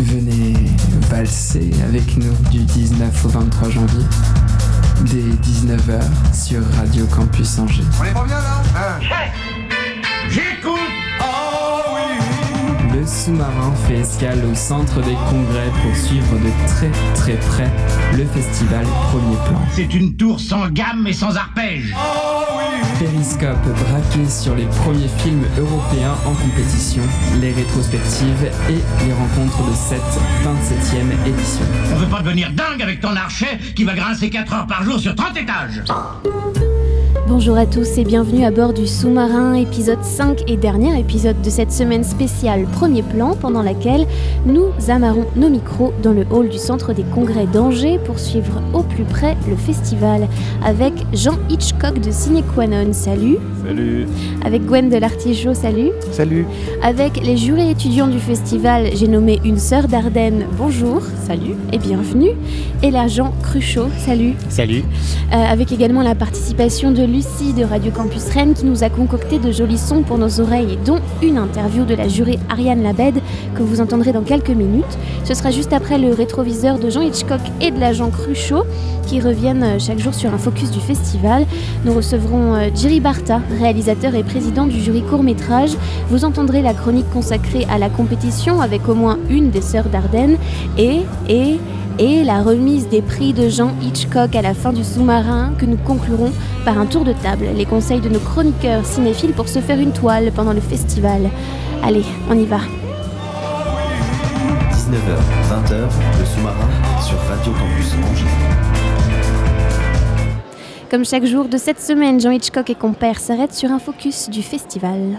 Venez valser avec nous du 19 au 23 janvier, dès 19h sur Radio Campus Angers. On est pas bien là? Hein? J'écoute Le sous-marin fait escale au centre des congrès pour suivre de très très près le festival Premier Plan. C'est une tour sans gamme et sans arpège. Périscope braqué sur les premiers films européens en compétition, les rétrospectives et les rencontres de cette 27e édition. On veut pas devenir dingue avec ton archet qui va grincer 4 heures par jour sur 30 étages. Bonjour à tous et bienvenue à bord du sous-marin, épisode 5 et dernier épisode de cette semaine spéciale Premier Plan, pendant laquelle nous amarrons nos micros dans le hall du centre des congrès d'Angers pour suivre au plus près le festival avec Jean Hitchcock de Cinequanon, salut. Salut. Avec Gwen de l'Artichaut, salut. Salut. Avec les jurés étudiants du festival, j'ai nommé une sœur d'Ardenne, bonjour. Salut. Et bienvenue. Et la Jean Cruchot, salut. Salut. Euh, avec également la participation de Lucie de Radio Campus Rennes qui nous a concocté de jolis sons pour nos oreilles, dont une interview de la jurée Ariane Labed que vous entendrez dans quelques minutes. Ce sera juste après le rétroviseur de Jean Hitchcock et de l'agent Cruchot qui reviennent euh, chaque jour sur un focus du festival. Nous recevrons euh, Jerry Barta, réalisateur et président du jury court-métrage. Vous entendrez la chronique consacrée à la compétition avec au moins une des sœurs d'Ardenne et, et, et la remise des prix de Jean Hitchcock à la fin du sous-marin que nous conclurons par un tour de table, les conseils de nos chroniqueurs cinéphiles pour se faire une toile pendant le festival. Allez, on y va. 19h, 20h, le sous-marin sur Radio Campus Angers. Comme chaque jour de cette semaine, Jean Hitchcock et compères s'arrêtent sur un focus du festival.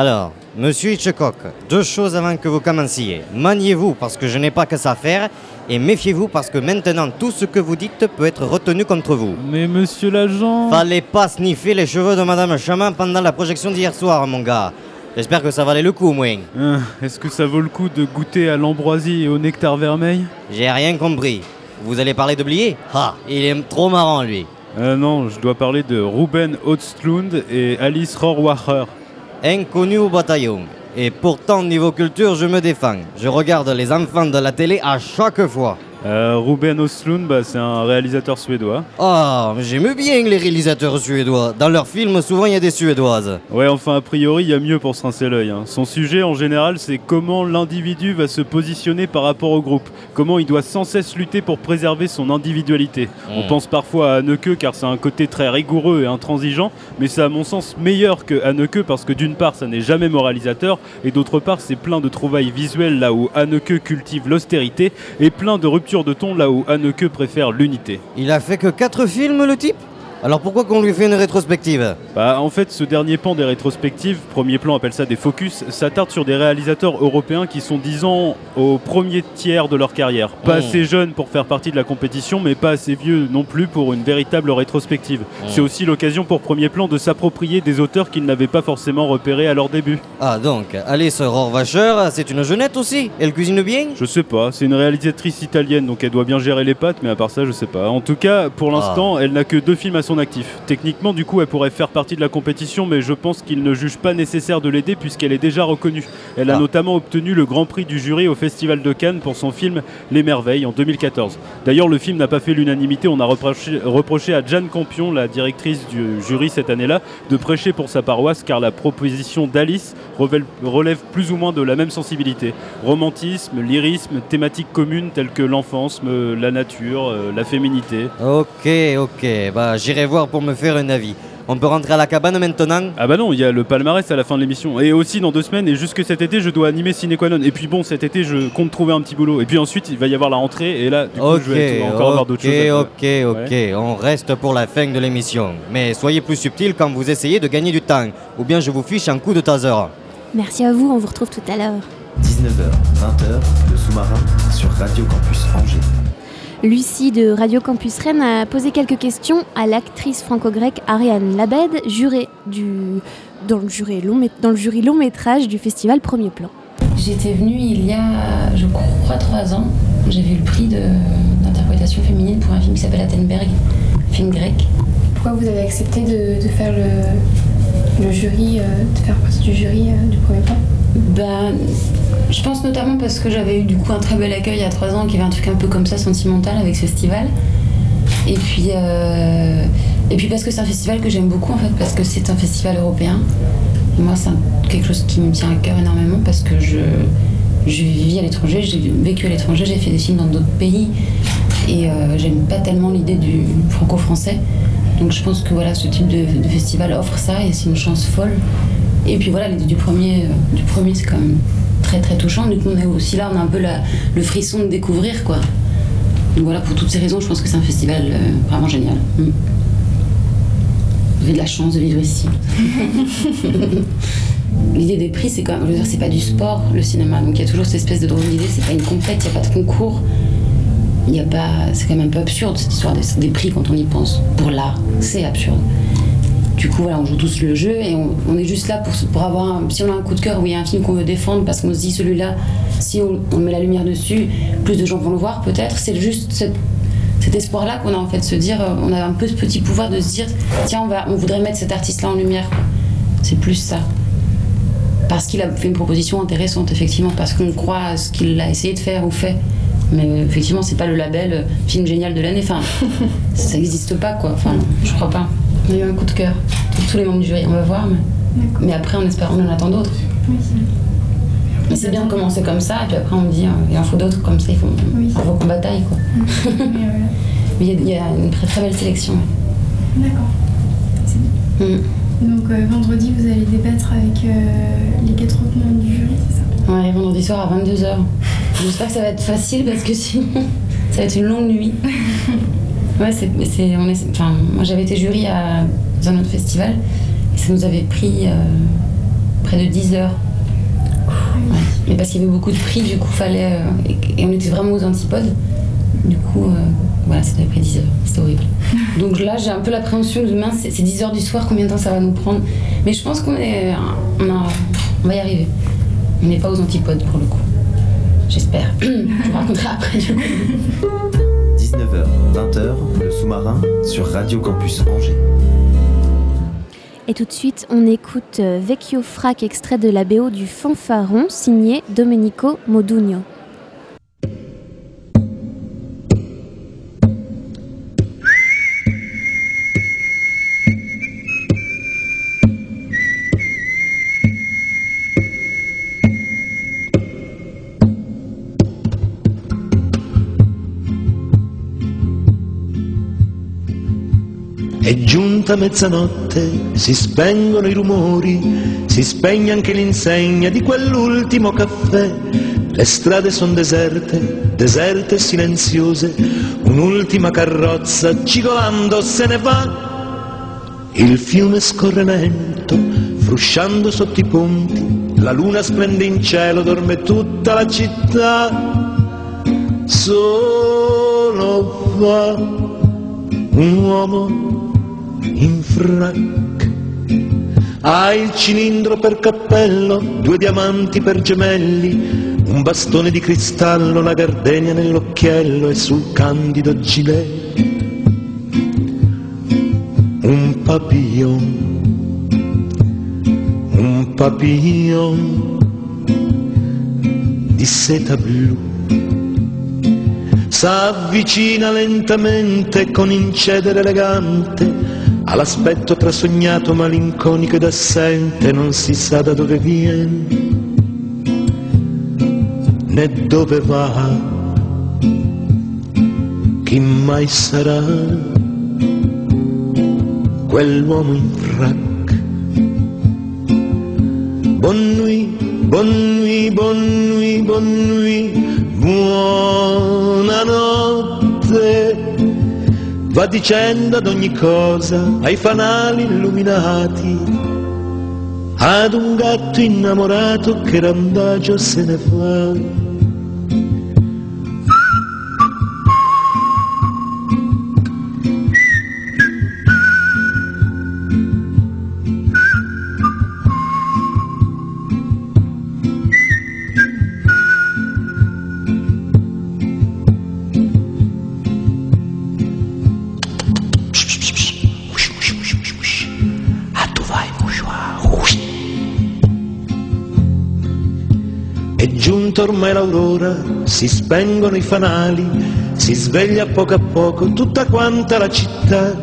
Alors, monsieur Hitchcock, deux choses avant que vous commenciez. Maniez-vous parce que je n'ai pas que ça à faire, et méfiez-vous parce que maintenant tout ce que vous dites peut être retenu contre vous. Mais monsieur l'agent Fallait pas sniffer les cheveux de madame Chaman pendant la projection d'hier soir, mon gars. J'espère que ça valait le coup, moins. Hein, Est-ce que ça vaut le coup de goûter à l'ambroisie et au nectar vermeil? J'ai rien compris. Vous allez parler de Blier Ah, il est trop marrant, lui. Euh, non, je dois parler de Ruben Odstlund et Alice Rohrwacher. Inconnu au bataillon. Et pourtant, niveau culture, je me défends. Je regarde les enfants de la télé à chaque fois. Euh, Ruben Östlund, bah, c'est un réalisateur suédois. Ah, mais j'aime bien les réalisateurs suédois. Dans leurs films, souvent, il y a des suédoises. Ouais, enfin, a priori, il y a mieux pour se rincer l'œil. hein. Son sujet, en général, c'est comment l'individu va se positionner par rapport au groupe. Comment il doit sans cesse lutter pour préserver son individualité. On Mm. pense parfois à Haneke car c'est un côté très rigoureux et intransigeant, mais c'est à mon sens meilleur que Haneke parce que d'une part, ça n'est jamais moralisateur, et d'autre part, c'est plein de trouvailles visuelles là où Haneke cultive l'austérité, et plein de ruptures de ton là où Haneke préfère l'unité. Il a fait que 4 films, le type? Alors pourquoi qu'on lui fait une rétrospective Bah, en fait, ce dernier pan des rétrospectives, premier plan appelle ça des focus, s'attarde sur des réalisateurs européens qui sont, disons, au premier tiers de leur carrière. Pas Mm. assez jeunes pour faire partie de la compétition, mais pas assez vieux non plus pour une véritable rétrospective. C'est aussi l'occasion pour premier plan de s'approprier des auteurs qu'ils n'avaient pas forcément repérés à leur début. Ah donc, Alice Rohrwacher, c'est une jeunette aussi? Elle cuisine bien? Je sais pas, c'est une réalisatrice italienne, donc elle doit bien gérer les pattes, mais à part ça, je sais pas. En tout cas, pour l'instant, elle n'a que deux films à son actif. Techniquement, du coup, elle pourrait faire partie de la compétition, mais je pense qu'il ne juge pas nécessaire de l'aider puisqu'elle est déjà reconnue. Elle a Ah. notamment obtenu le Grand Prix du jury au Festival de Cannes pour son film Les Merveilles en 2014. D'ailleurs, le film n'a pas fait l'unanimité. On a reproché, reproché à Jeanne Campion, la directrice du jury cette année-là, de prêcher pour sa paroisse car la proposition d'Alice relève, relève plus ou moins de la même sensibilité. Romantisme, lyrisme, thématiques communes telles que l'enfance, la nature, euh, la féminité. Ok, ok, bah j'irai voir pour me faire un avis. On peut rentrer à la cabane maintenant? Ah bah non, il y a le palmarès à la fin de l'émission. Et aussi dans deux semaines, et jusque cet été, je dois animer Qua Non. Et puis bon, cet été, je compte trouver un petit boulot. Et puis ensuite, il va y avoir la rentrée, et là, du coup, Ok, je vais encore avoir d'autres ok, choses. faire. ok, ok, on reste pour la fin de l'émission. Mais soyez plus subtil quand vous essayez de gagner du temps, ou bien je vous fiche un coup de taser. Merci à vous, on vous retrouve tout à l'heure. 19h, 20h, le sous-marin sur Radio Campus Angers. Lucie de Radio Campus Rennes a posé quelques questions à l'actrice franco-grecque Ariane Labed, jurée du, dans, le jury long, mét- dans le jury long métrage du festival Premier Plan. J'étais venue il y a, je crois, trois ans. J'avais eu le prix de- d'interprétation féminine pour un film qui s'appelle Attenberg, film grec. Pourquoi vous avez accepté de, de faire le, le jury, de faire partie du jury du premier plan? Ben, je pense notamment parce que j'avais eu du coup un très bel accueil il y a trois ans, qui avait un truc un peu comme ça sentimental avec ce festival. Et puis, et puis parce que c'est un festival que j'aime beaucoup en fait, parce que c'est un festival européen. Et moi, c'est quelque chose qui me tient à cœur énormément parce que je, je vis à l'étranger, j'ai vécu à l'étranger, j'ai fait des films dans d'autres pays et euh, j'aime pas tellement l'idée du franco-français. Donc je pense que voilà, ce type de, festival offre ça et c'est une chance folle. Et puis voilà, l'idée du premier, euh, du premier c'est quand même très très touchant. Du coup, on est aussi là, on a un peu le frisson de découvrir quoi. Donc voilà, pour toutes ces raisons, je pense que c'est un festival euh, vraiment génial. Mm. J'ai de la chance de vivre ici. L'idée des prix, c'est quand même, je veux dire, c'est pas du sport, le cinéma. Donc il y a toujours cette espèce de drôle d'idée, c'est pas une compète, il n'y a pas de concours. Il a pas, c'est quand même un peu absurde cette histoire des, prix quand on y pense. Pour l'art, c'est absurde. Du coup, voilà, on joue tous le jeu et on, est juste là pour, pour avoir, un, si on a un coup de cœur ou il y a un film qu'on veut défendre parce qu'on se dit celui-là, si on, met la lumière dessus, plus de gens vont le voir peut-être. C'est juste cette cet espoir-là qu'on a en fait, de se dire, euh, on a un peu ce petit pouvoir de se dire, tiens, on, va, on voudrait mettre cet artiste-là en lumière. C'est plus ça. Parce qu'il a fait une proposition intéressante, effectivement, parce qu'on croit à ce qu'il a essayé de faire ou fait. Mais euh, effectivement, c'est pas le label euh, film génial de l'année. Enfin, ça n'existe pas, quoi. Enfin, je crois pas. On a eu un coup de cœur. Tous les membres du jury, on va voir. Mais, mais après, on espère, on en attend d'autres. mais c'est bien de commencer comme ça, et puis après, on me dit, il en faut d'autres comme ça, il faut, oui. faut qu'on bataille, quoi. mais il y, a une très très belle sélection. D'accord. Mm. Donc euh, vendredi, vous allez débattre avec euh, les quatre autres membres du jury, c'est ça? Ouais, vendredi soir à 22h. J'espère que ça va être facile parce que sinon, ça va être une longue nuit. ouais, c'est, on est, enfin, moi j'avais été jury à, dans un autre festival et ça nous avait pris euh, près de 10 heures. Ouais. Mais parce qu'il y avait beaucoup de prix, du coup, fallait. et, on était vraiment aux antipodes. Du coup, voilà, ça avait pris 10 heures. C'était horrible. Donc là, j'ai un peu l'appréhension de demain, c'est 10 heures du soir, combien de temps ça va nous prendre Mais je pense qu'on est, on, va y arriver. On n'est pas aux antipodes pour le coup. J'espère. je vous raconterai après du coup. 19h, 20h, le sous-marin sur Radio Campus Angers. Et tout de suite, on écoute euh, Vecchio Frac, extrait de la BO du Fanfaron, signé Domenico Modugno. Giunta mezzanotte, si spengono i rumori, si spegne anche l'insegna di quell'ultimo caffè. Le strade sono deserte, deserte e silenziose, un'ultima carrozza cigolando se ne va. Il fiume scorre lento, frusciando sotto i ponti, la luna splende in cielo, dorme tutta la città. Solo va un uomo in frac. Ha il cilindro per cappello, due diamanti per gemelli, un bastone di cristallo, la gardenia nell'occhiello e sul candido gilet. Un papillon, un papillon di seta blu s'avvicina lentamente con incedere elegante all'aspetto trasognato, malinconico ed assente, non si sa da dove viene né dove va, chi mai sarà quell'uomo in frac. Bonne nuit, bonne nuit, bonne nuit, bonne nuit, buonanotte va dicendo ad ogni cosa, ai fanali illuminati, ad un gatto innamorato che randagio se ne fa. Giunta ormai l'aurora, si spengono i fanali, si sveglia poco a poco tutta quanta la città.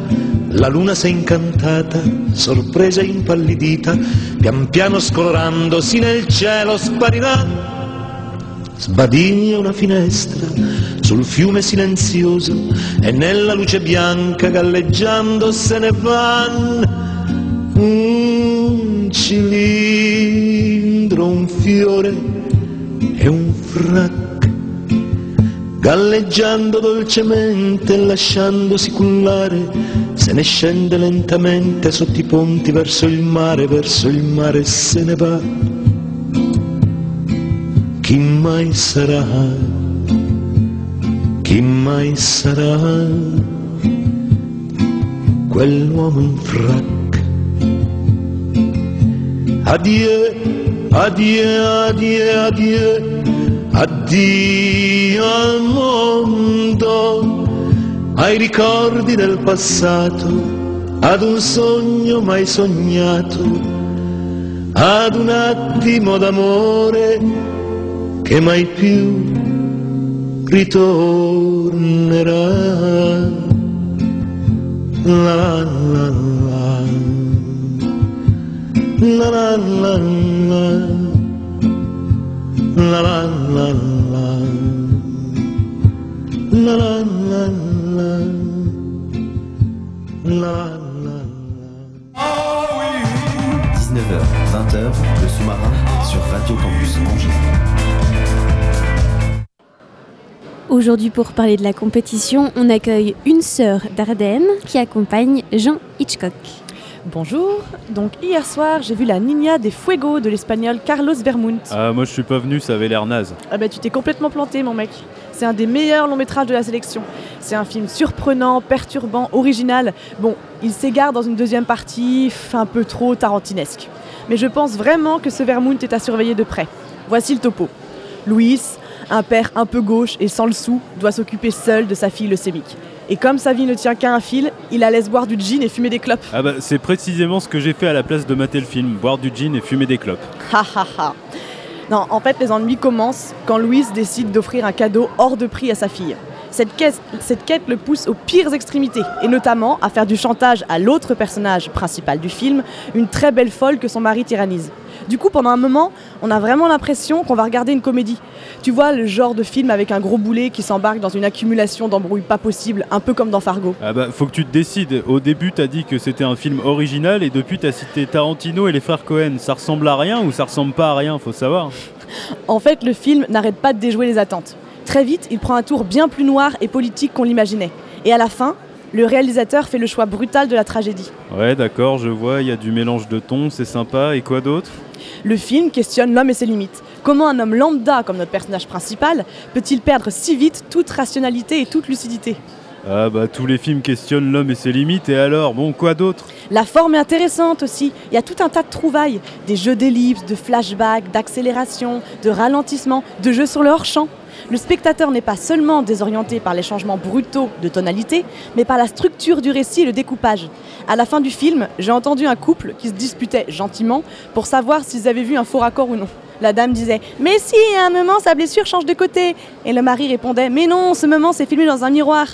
La luna s'è incantata, sorpresa e impallidita, pian piano scolorandosi nel cielo sparirà. Sbadiglia una finestra sul fiume silenzioso e nella luce bianca galleggiando se ne van un cilindro, un fiore e un frac, galleggiando dolcemente lasciandosi cullare, se ne scende lentamente sotto i ponti verso il mare, verso il mare se ne va. Chi mai sarà? Chi mai sarà? Quell'uomo in frac. Addio Addio, addio, addio, addio al mondo, ai ricordi del passato, ad un sogno mai sognato, ad un attimo d'amore che mai più ritornerà. La la la. La la la la La la la la La la la la La la 19h, 20h, le sous-marin sur Radio Campus Angers. Aujourd'hui, pour parler de la compétition, on accueille une sœur d'Ardenne qui accompagne Jean Hitchcock. Bonjour, donc hier soir j'ai vu la Niña des Fuego de l'espagnol Carlos Vermunt. Ah, moi je suis pas venu, ça avait l'air naze. Ah bah tu t'es complètement planté mon mec. C'est un des meilleurs longs métrages de la sélection. C'est un film surprenant, perturbant, original. Bon, il s'égare dans une deuxième partie, un peu trop tarantinesque. Mais je pense vraiment que ce Vermunt est à surveiller de près. Voici le topo. Luis, un père un peu gauche et sans le sou, doit s'occuper seul de sa fille leucémique. Et comme sa vie ne tient qu'à un fil, il la laisse boire du gin et fumer des clopes. Ah bah c'est précisément ce que j'ai fait à la place de mater le film, boire du gin et fumer des clopes. Ha ha ha. Non, en fait, les ennuis commencent quand Louise décide d'offrir un cadeau hors de prix à sa fille. Cette quête, cette quête le pousse aux pires extrémités, et notamment à faire du chantage à l'autre personnage principal du film, une très belle folle que son mari tyrannise. Du coup, pendant un moment, on a vraiment l'impression qu'on va regarder une comédie. Tu vois, le genre de film avec un gros boulet qui s'embarque dans une accumulation d'embrouilles pas possibles, un peu comme dans Fargo. Ah bah, faut que tu te décides. Au début, t'as dit que c'était un film original, et depuis, t'as cité Tarantino et les frères Cohen. Ça ressemble à rien ou ça ressemble pas à rien, faut savoir. En fait, le film n'arrête pas de déjouer les attentes. Très vite, il prend un tour bien plus noir et politique qu'on l'imaginait. Et à la fin, le réalisateur fait le choix brutal de la tragédie. Ouais, d'accord, je vois, il y a du mélange de tons, c'est sympa. Et quoi d'autre? Le film questionne l'homme et ses limites. Comment un homme lambda, comme notre personnage principal, peut-il perdre si vite toute rationalité et toute lucidité? Ah bah tous les films questionnent l'homme et ses limites, et alors, bon, quoi d'autre? La forme est intéressante aussi. Il y a tout un tas de trouvailles. Des jeux d'ellipse, de flashback, d'accélération, de ralentissement, de jeux sur le hors-champ. Le spectateur n'est pas seulement désorienté par les changements brutaux de tonalité, mais par la structure du récit et le découpage. À la fin du film, j'ai entendu un couple qui se disputait gentiment pour savoir s'ils avaient vu un faux raccord ou non. La dame disait Mais si, à un moment, sa blessure change de côté. Et le mari répondait Mais non, ce moment s'est filmé dans un miroir.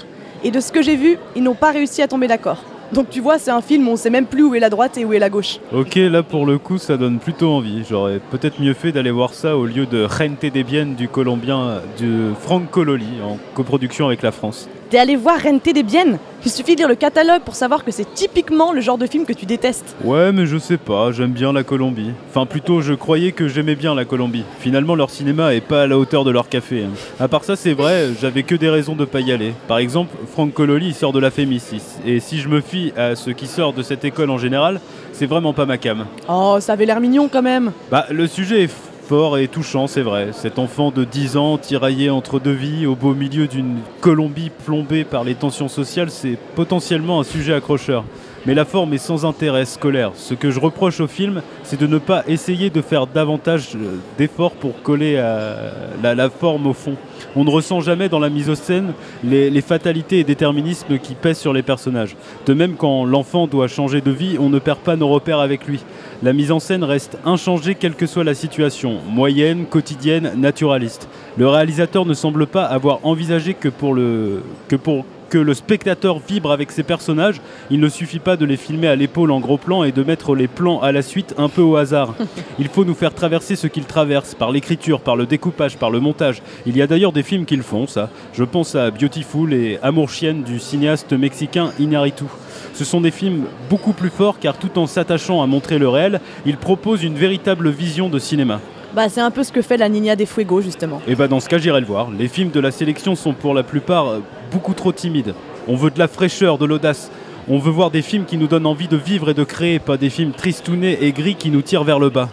Et de ce que j'ai vu, ils n'ont pas réussi à tomber d'accord. Donc tu vois, c'est un film où on sait même plus où est la droite et où est la gauche. Ok, là pour le coup, ça donne plutôt envie. J'aurais peut-être mieux fait d'aller voir ça au lieu de Gente de Bien du Colombien de Franco Loli en coproduction avec la France. T'es allé voir Rente des Biennes Il suffit de lire le catalogue pour savoir que c'est typiquement le genre de film que tu détestes. Ouais, mais je sais pas, j'aime bien la Colombie. Enfin, plutôt, je croyais que j'aimais bien la Colombie. Finalement, leur cinéma est pas à la hauteur de leur café. hein. À part ça, c'est vrai, j'avais que des raisons de pas y aller. Par exemple, Franco Loli il sort de la Fémicis. Et si je me fie à ce qui sort de cette école en général, c'est vraiment pas ma cam. Oh, ça avait l'air mignon quand même. Bah, le sujet est fort et touchant, c'est vrai. Cet enfant de 10 ans, tiraillé entre deux vies, au beau milieu d'une Colombie plombée par les tensions sociales, c'est potentiellement un sujet accrocheur. Mais la forme est sans intérêt scolaire. Ce que je reproche au film, c'est de ne pas essayer de faire davantage euh, d'efforts pour coller la, forme au fond. On ne ressent jamais dans la mise en scène les, les fatalités et déterminismes qui pèsent sur les personnages. De même, quand l'enfant doit changer de vie, on ne perd pas nos repères avec lui. La mise en scène reste inchangée quelle que soit la situation, moyenne, quotidienne, naturaliste. Le réalisateur ne semble pas avoir envisagé que pour le, que pour que le spectateur vibre avec ses personnages, il ne suffit pas de les filmer à l'épaule en gros plan et de mettre les plans à la suite un peu au hasard. Il faut nous faire traverser ce qu'ils traversent, par l'écriture, par le découpage, par le montage. Il y a d'ailleurs des films qui le font, ça. Je pense à Beautiful et Amour chienne du cinéaste mexicain Iñárritu. Ce sont des films beaucoup plus forts car tout en s'attachant à montrer le réel, ils proposent une véritable vision de cinéma. Bah, c'est un peu ce que fait la Nina des Fuego, justement. Et bah dans ce cas, j'irai le voir. Les films de la sélection sont pour la plupart euh, beaucoup trop timides. On veut de la fraîcheur, de l'audace. On veut voir des films qui nous donnent envie de vivre et de créer, pas des films tristounés et gris qui nous tirent vers le bas.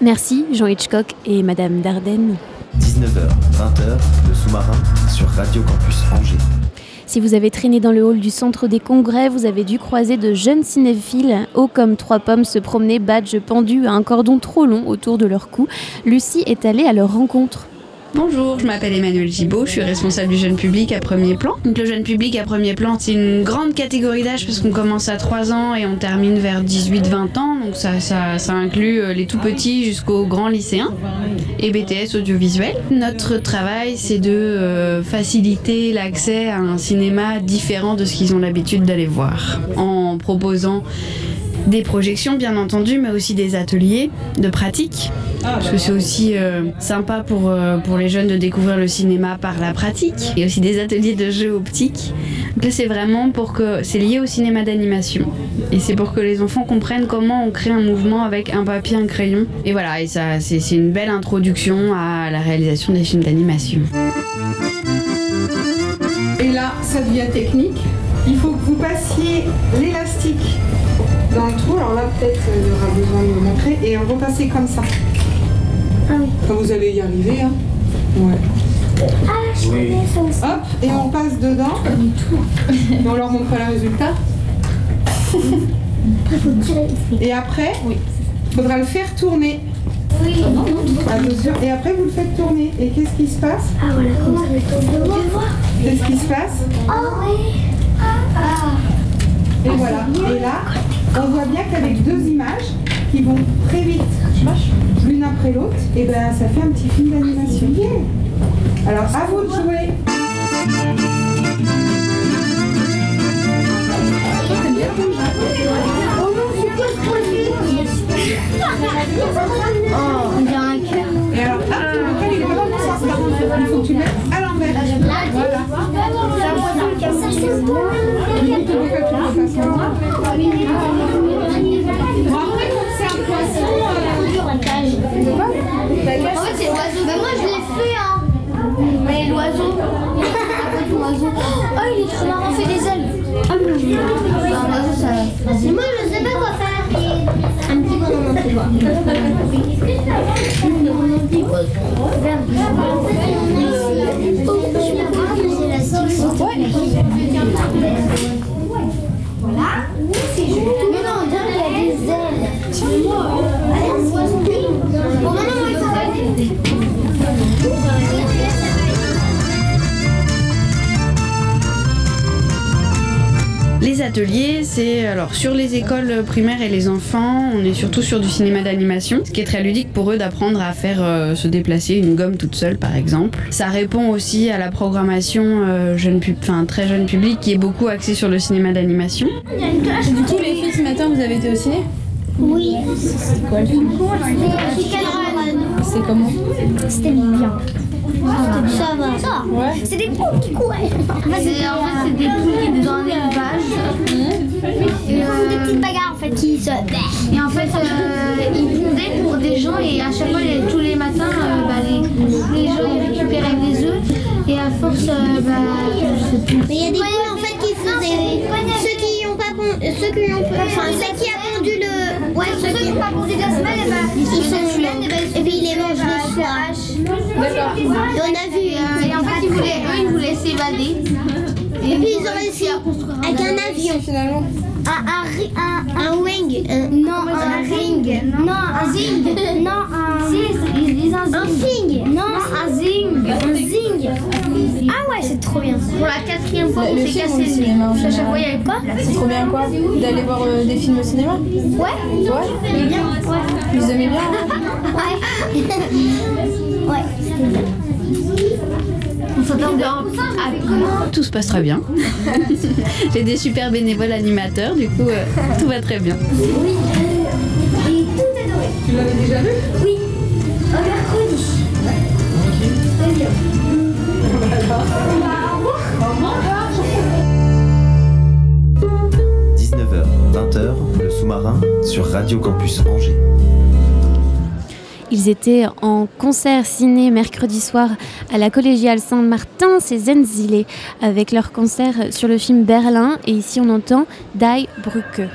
Merci Jean Hitchcock et Madame Dardenne. 19h, 20h, le sous-marin sur Radio Campus Angers. Si vous avez traîné dans le hall du centre des congrès, vous avez dû croiser de jeunes cinéphiles, hauts comme trois pommes, se promener badge pendu à un cordon trop long autour de leur cou. Lucie est allée à leur rencontre. Bonjour, je m'appelle Emmanuel Gibaud, je suis responsable du jeune public à premier plan. Donc le jeune public à premier plan, c'est une grande catégorie d'âge parce qu'on commence à 3 ans et on termine vers 18-20 ans. Donc ça, inclut euh, les tout petits jusqu'aux grands lycéens et BTS audiovisuel. Notre travail, c'est de euh, faciliter l'accès à un cinéma différent de ce qu'ils ont l'habitude d'aller voir en proposant des projections bien entendu, mais aussi des ateliers de pratique. Parce que c'est aussi euh, sympa pour, euh, pour les jeunes de découvrir le cinéma par la pratique. Et aussi des ateliers de jeux optiques. Donc là, c'est vraiment pour que. C'est lié au cinéma d'animation. Et c'est pour que les enfants comprennent comment on crée un mouvement avec un papier, un crayon. Et voilà, et ça, c'est c'est une belle introduction à la réalisation des films d'animation. Et là, ça devient technique. Il faut que vous passiez l'élastique dans le trou. Alors là, peut-être, euh, il y aura besoin de me montrer. Et on va passer comme ça. Quand vous allez y arriver, hein. Ouais. Hop, et on passe dedans. Et on leur montre le résultat. Et après, il faudra le faire tourner. Attention. Et après, vous le faites tourner. Et qu'est-ce qui se passe? Ah voilà, comme ça, le tour de voir. Qu'est-ce qui se passe? Ah oui. Et voilà. Et là, on voit bien qu'avec deux images qui vont très vite, l'une après l'autre, et ben ça fait un petit film d'animation. Alors à vous de jouer. Oh, on dirait un cœur. Et alors, hop, après, il est dans le sens, par contre. Il faut que tu le mettes à l'envers. Voilà. Ça. Il le fasses comme ça. Bon, après, comme c'est un poisson, euh, En fait, l'oiseau. Mais moi, je l'ai fait, hein. Mais c'est alors sur les écoles primaires et les enfants, on est surtout sur du cinéma d'animation, ce qui est très ludique pour eux d'apprendre à faire euh, se déplacer une gomme toute seule par exemple. Ça répond aussi à la programmation euh, jeune pub, enfin très jeune public qui est beaucoup axée sur le cinéma d'animation. Du coup, les filles, ce matin, vous avez été au ciné? Oui. C'était quoi le film? C'est comment? C'était bien. Ça va. Ça C'est des poules qui couraient. En fait, c'est des poules qui étaient dans un élevage. Et, euh, des petites bagarres en fait qui se. Et en fait, euh, ils pondaient pour des gens et à chaque fois, les- tous les matins, euh, bah, les, les gens ils récupéraient des œufs et à force, bah, je sais plus. Mais il y a des poules en fait qui faisaient. Ceux qui ont pas pondu, ceux qui ont enfin ceux qui a pondu le. Ouais, ceux qui n'ont pas pondu la semaine, ils sont et puis ils les mangent le soir. D'accord. Et on a vu. Et en fait, ils voulaient, eux, ils voulaient s'évader. Et puis ils ont réussi avec un avion. Finalement. Un, un, un, un wing. euh, non, un ring. Non, un zing. Non, un. ils disent un zing. Un zing. Non, un zing. Un zing. Ah ouais, c'est trop bien. Pour la quatrième fois, on s'est cassé le nez. À chaque général fois, il y avait quoi? C'est trop bien quoi D'aller voir euh, des films au cinéma Ouais. Ouais bien. Ouais. Vous aimez bien hein Ouais. ouais, c'était bien. Tout se passe très bien. J'ai des super bénévoles animateurs, du coup, euh, tout va très bien. Oui. Et tout est doré. Tu l'avais déjà vu? Oui. Un mercredi. Très bien. Au revoir. 19h, 20h, le sous-marin sur Radio Campus Angers. Ils étaient en concert ciné mercredi soir à la collégiale Saint-Martin, c'est Zenzile, avec leur concert sur le film Berlin. Et ici, on entend Die Brücke.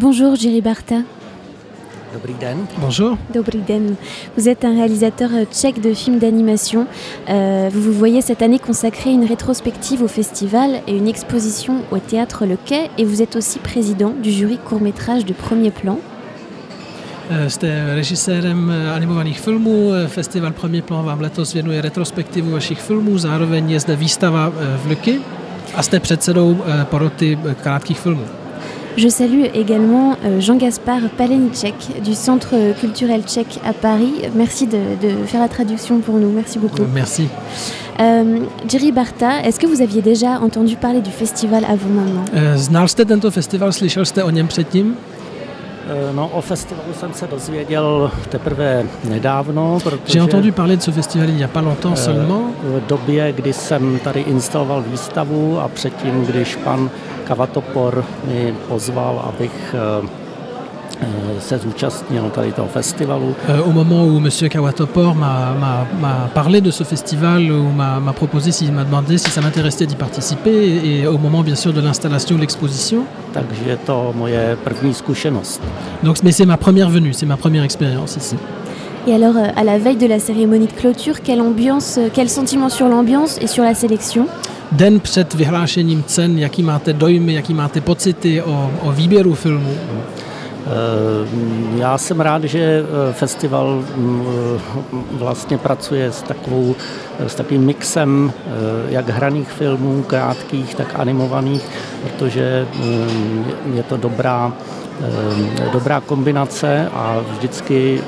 Bonjour Jerry Barta. Dobrý den. Bonjour. Dobrý den. Vous êtes un réalisateur euh, tchèque de films d'animation. Euh, vous vous voyez cette année consacrer une rétrospective au festival et une exposition au théâtre Le Quai et vous êtes aussi président du jury court-métrage de premier plan. Eh, Jste režisérem animovaných filmů, festival Premier plan vám letos věnuje retrospektivu vašich filmů, zároveň je zde výstava v Luky a jste předsedou poroty krátkých filmů. Je salue également euh, Jean-Gaspard Palenicek du Centre culturel tchèque à Paris. Merci de, de faire la traduction pour nous. Merci beaucoup. Merci. Euh, Jerry Barta, est-ce que vous aviez déjà entendu parler du festival avant maintenant? Znal jste tento festival, slyšel jste o něm předtím? Eh, No, o festivalu jsem se dozvěděl teprve nedávno, protože J'ai entendu parler de ce festival il n'y a pas longtemps eh, seulement. v době, kdy jsem tady instaloval výstavu a předtím, když pan Kavatopor mi pozval, abych tady toho festivalu. Au moment où M. Kawatopor m'a- parlé de ce festival, ou m'a m'a proposé, s'il m'a demandé si ça m'intéressait d'y participer, et, au moment bien sûr de l'installation de l'exposition. Takže to moje první zkušenost. Donc, mais c'est ma première venue, c'est ma première expérience ici. Et alors, euh, à la veille de la cérémonie de clôture, quelle ambiance, euh, quel sentiment sur l'ambiance et sur la sélection? Den před vyhlášením cen, jaký máte dojmy, jaký máte pocity o, o výběru filmů? Eh, Já jsem rád, že eh, festival mm, eh, vlastně pracuje s, takovou, s takovým mixem jak hraných filmů, krátkých, tak animovaných, protože mm, je to dobrá, dobrá kombinace a vždycky,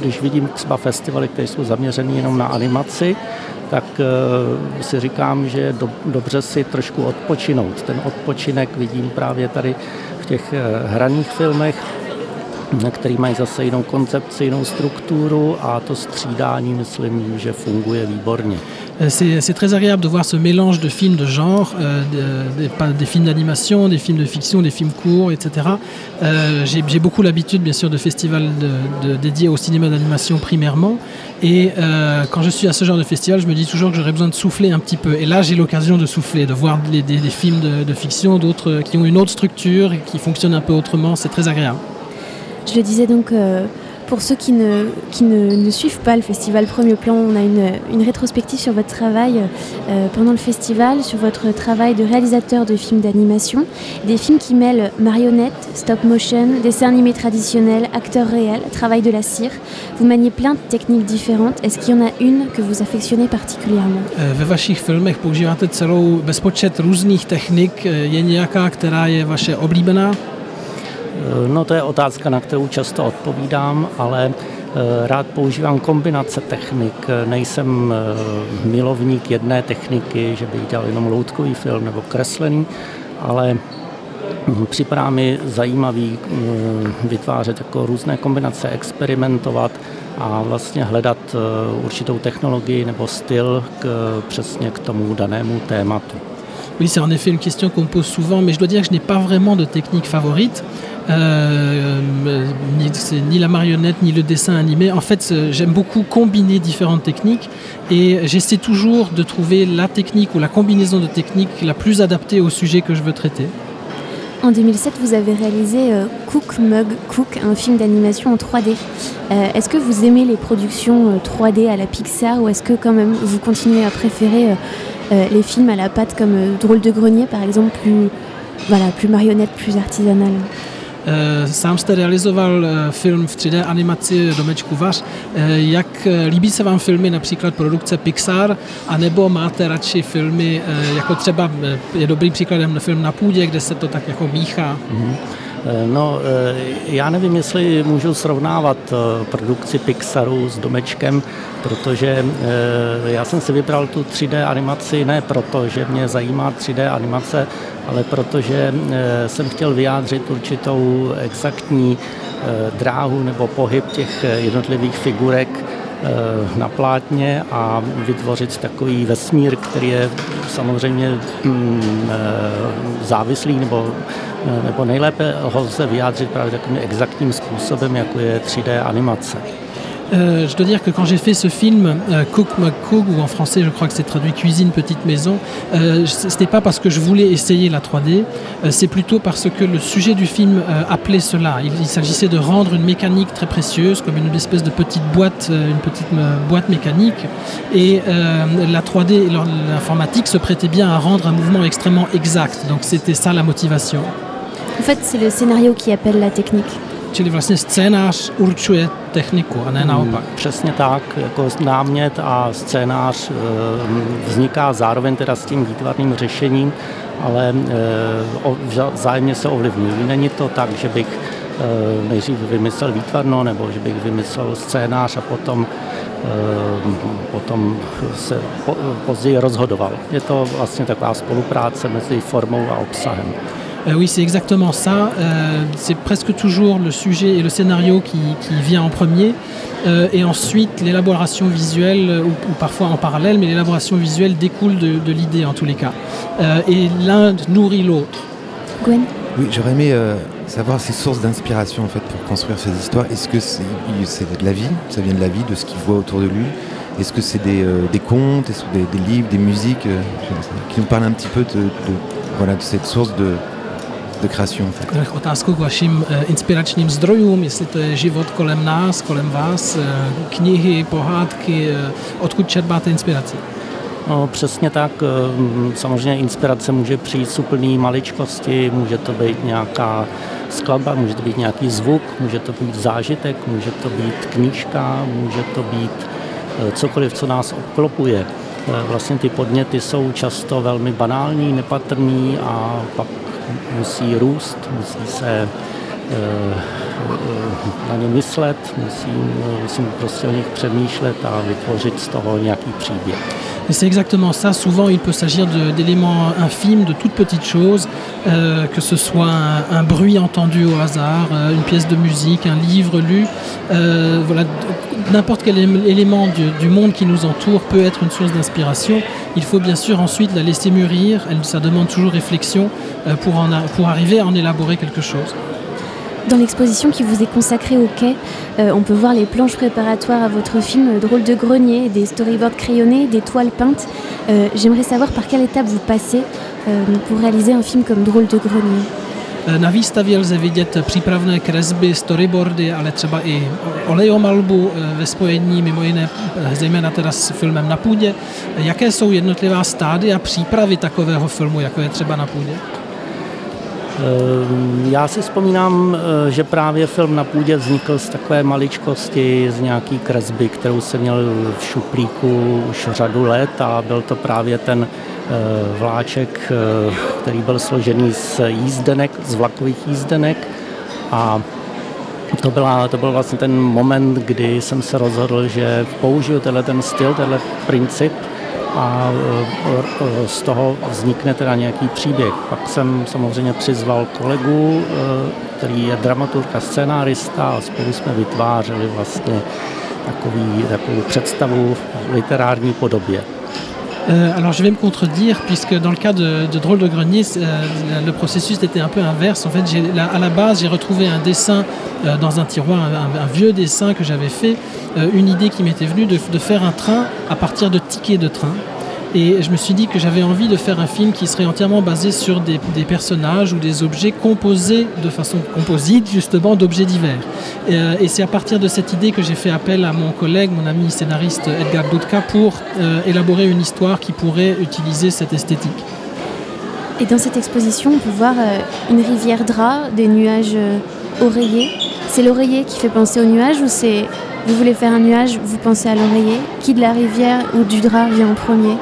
když vidím třeba festivaly, které jsou zaměřené jenom na animaci, tak si říkám, že je do, dobře si trošku odpočinout. Ten odpočinek vidím právě tady v těch eh, hraných filmech, který mají zase jinou koncepci, jinou strukturu a to střídání, myslím, že funguje výborně. Euh, C'est très agréable de voir ce mélange de films de genre, euh, de- des, films d'animation, des films de fiction, des films courts, etc. Euh, J'ai beaucoup l'habitude, bien sûr, de festivals dédiés au cinéma d'animation primairement. Et euh, quand je suis à ce genre de festival, je me dis toujours que j'aurais besoin de souffler un petit peu. Et là, j'ai l'occasion de souffler, de voir des, films de, de fiction, d'autres qui ont une autre structure et qui fonctionnent un peu autrement. C'est très agréable. Je disais donc, euh, pour ceux qui, ne, suivent pas le festival Premier Plan, on a une, rétrospective sur votre travail euh, pendant le festival, sur votre travail de réalisateur de films d'animation, des films qui mêlent marionnettes, stop motion, dessins animés traditionnels, acteurs réels, travail de la cire. Vous maniez plein de techniques différentes. Est-ce qu'il y en a une que vous affectionnez particulièrement? Eh, Ve vašich filmech celou bezpočet různých technik. Eh, která je vaše oblíbená? Eh, No to je otázka, na kterou často odpovídám, ale eh, rád používám kombinace technik. Nejsem eh, milovník jedné techniky, že bych dělal jenom loutkový film nebo kreslený, ale hm, připadá mi zajímavý vytvářet jako různé kombinace, experimentovat a vlastně hledat určitou technologii nebo styl k, přesně k tomu danému tématu. Oui, c'est en effet une question qu'on me pose souvent, mais je dois dire que je n'ai pas vraiment de technique favorite. Euh, c'est ni la marionnette, ni le dessin animé. En fait, euh, j'aime beaucoup combiner différentes techniques et j'essaie toujours de trouver la technique ou la combinaison de techniques la plus adaptée au sujet que je veux traiter. En 2007, vous avez réalisé euh, Cook Mug Cook, un film d'animation en 3D. Euh, est-ce que vous aimez les productions euh, 3D à la Pixar ou est-ce que quand même vous continuez à préférer euh, euh, les films à la patte comme euh, Drôle de grenier par exemple, plus, voilà, plus marionnette, plus artisanale Eh, Sám jste realizoval eh, film v 3D animaci Domečku Vař. Eh, Jak eh, líbí se vám filmy například produkce Pixar, anebo máte radši filmy, eh, jako třeba eh, je dobrým příkladem film Na půdě, kde se to tak jako míchá? Mhm. Eh, No, eh, já nevím, jestli můžu srovnávat eh, produkci Pixaru s Domečkem, protože já jsem si vybral tu 3D animaci ne proto, že mě zajímá 3D animace, ale protože jsem chtěl vyjádřit určitou exaktní dráhu nebo pohyb těch jednotlivých figurek na plátně a vytvořit takový vesmír, který je samozřejmě mm, eh, závislý nebo, eh, nebo nejlépe ho lze vyjádřit právě takovým exaktním způsobem, jako je 3D animace. Euh, je dois dire que quand j'ai fait ce film euh, Cook McCook, ou en français je crois que c'est traduit Cuisine Petite Maison, euh, ce n'était pas parce que je voulais essayer la 3D, euh, c'est plutôt parce que le sujet du film euh, appelait cela. Il, s'agissait de rendre une mécanique très précieuse, comme une espèce de petite boîte, une petite boîte mécanique, et la 3D et l'informatique se prêtaient bien à rendre un mouvement extrêmement exact. Donc c'était ça la motivation. En fait, c'est le scénario qui appelle la technique. Čili vlastně scénář určuje techniku a ne naopak. Přesně tak, jako námět a scénář eh, vzniká zároveň teda s tím výtvarným řešením, ale eh, vzájemně se ovlivňují. Není to tak, že bych eh, nejdřív vymyslel výtvarno, nebo že bych vymyslel scénář a potom, potom se po, později rozhodoval. Je to vlastně taková spolupráce mezi formou a obsahem. Euh, oui, c'est exactement ça. Euh, c'est presque toujours le sujet et le scénario qui, qui vient en premier. Euh, et ensuite, l'élaboration visuelle, ou, ou parfois en parallèle, mais l'élaboration visuelle découle de, de l'idée en tous les cas. Euh, et l'un nourrit l'autre. Gwen Oui, j'aurais aimé euh, savoir ses sources d'inspiration en fait pour construire ces histoires. Est-ce que c'est c'est de la vie, ça vient de la vie, de ce qu'il voit autour de lui? Est-ce que c'est des, euh, des contes, est-ce que des, des livres, des musiques euh, qui nous parlent un petit peu de, de- voilà, de cette source de, de création en fait Tak Otázkou k vašim eh, inspiračním zdrojům, jestli to je život kolem nás, kolem vás, eh, knihy, pohádky, eh, odkud čerpáte inspiraci? No, přesně tak. Samozřejmě inspirace může přijít z úplný maličkosti, může to být nějaká skladba, může to být nějaký zvuk, může to být zážitek, může to být knížka, může to být cokoliv, co nás obklopuje. Vlastně ty podněty jsou často velmi banální, nepatrný a pak musí růst, musí se eh, na ně myslet, musím, musím prostě o nich přemýšlet a vytvořit z toho nějaký příběh. C'est exactement ça. Souvent, il peut s'agir d'éléments infimes, de toutes petites choses, euh, que ce soit un, bruit entendu au hasard, euh, une pièce de musique, un livre lu. euh, voilà, n'importe quel élé- élément du, monde qui nous entoure peut être une source d'inspiration. Il faut bien sûr ensuite la laisser mûrir. Ça demande toujours réflexion pour arriver à en élaborer quelque chose. Dans l'exposition qui vous est consacrée au quai, euh, on peut voir les planches préparatoires à votre film euh, Drôle de grenier, des storyboards crayonnés, des toiles peintes. Euh, J'aimerais savoir par quelle étape vous passez pour réaliser un film comme Drôle de grenier. Na výstavě lze vidět přípravné kresby, storyboardy, ale třeba i olejomalbu eh, ve spojení mimo jiné eh, zejména teda s filmem Na půdě. Jaké jsou jednotlivá stádia přípravy takového filmu, jako je třeba Na půdě? Ehm, Já si vzpomínám, eh, že právě film na půdě vznikl z takové maličkosti, z nějaký kresby, kterou jsem měl v šuplíku už řadu let a byl to právě ten eh, vláček, eh, který byl složený z jízdenek, z vlakových jízdenek. A to, byla, to byl vlastně ten moment, kdy jsem se rozhodl, že použiju tenhle ten styl, tenhle princip a e, e, z toho vznikne teda nějaký příběh. Pak jsem samozřejmě přizval kolegu, e, který je dramaturg a scénárista a spolu jsme vytvářeli vlastně takový, takovou představu v literární podobě. Euh, alors je vais me contredire puisque dans le cas de, de Drôle de Grenier, euh, le processus était un peu inverse. En fait, là, à la base, j'ai retrouvé un dessin euh, dans un tiroir, un, un vieux dessin que j'avais fait, euh, une idée qui m'était venue de, de faire un train à partir de tickets de train. Et je me suis dit que j'avais envie de faire un film qui serait entièrement basé sur des, personnages ou des objets composés de façon composite, justement, d'objets divers. Et, euh, et c'est à partir de cette idée que j'ai fait appel à mon collègue, mon ami scénariste Edgar Dudka, pour euh, élaborer une histoire qui pourrait utiliser cette esthétique. Et dans cette exposition, on peut voir euh, une rivière drap, des nuages oreillers. C'est l'oreiller qui fait penser aux nuages ou c'est vous voulez faire un nuage, vous pensez à l'oreiller Qui de la rivière ou du drap vient en premier?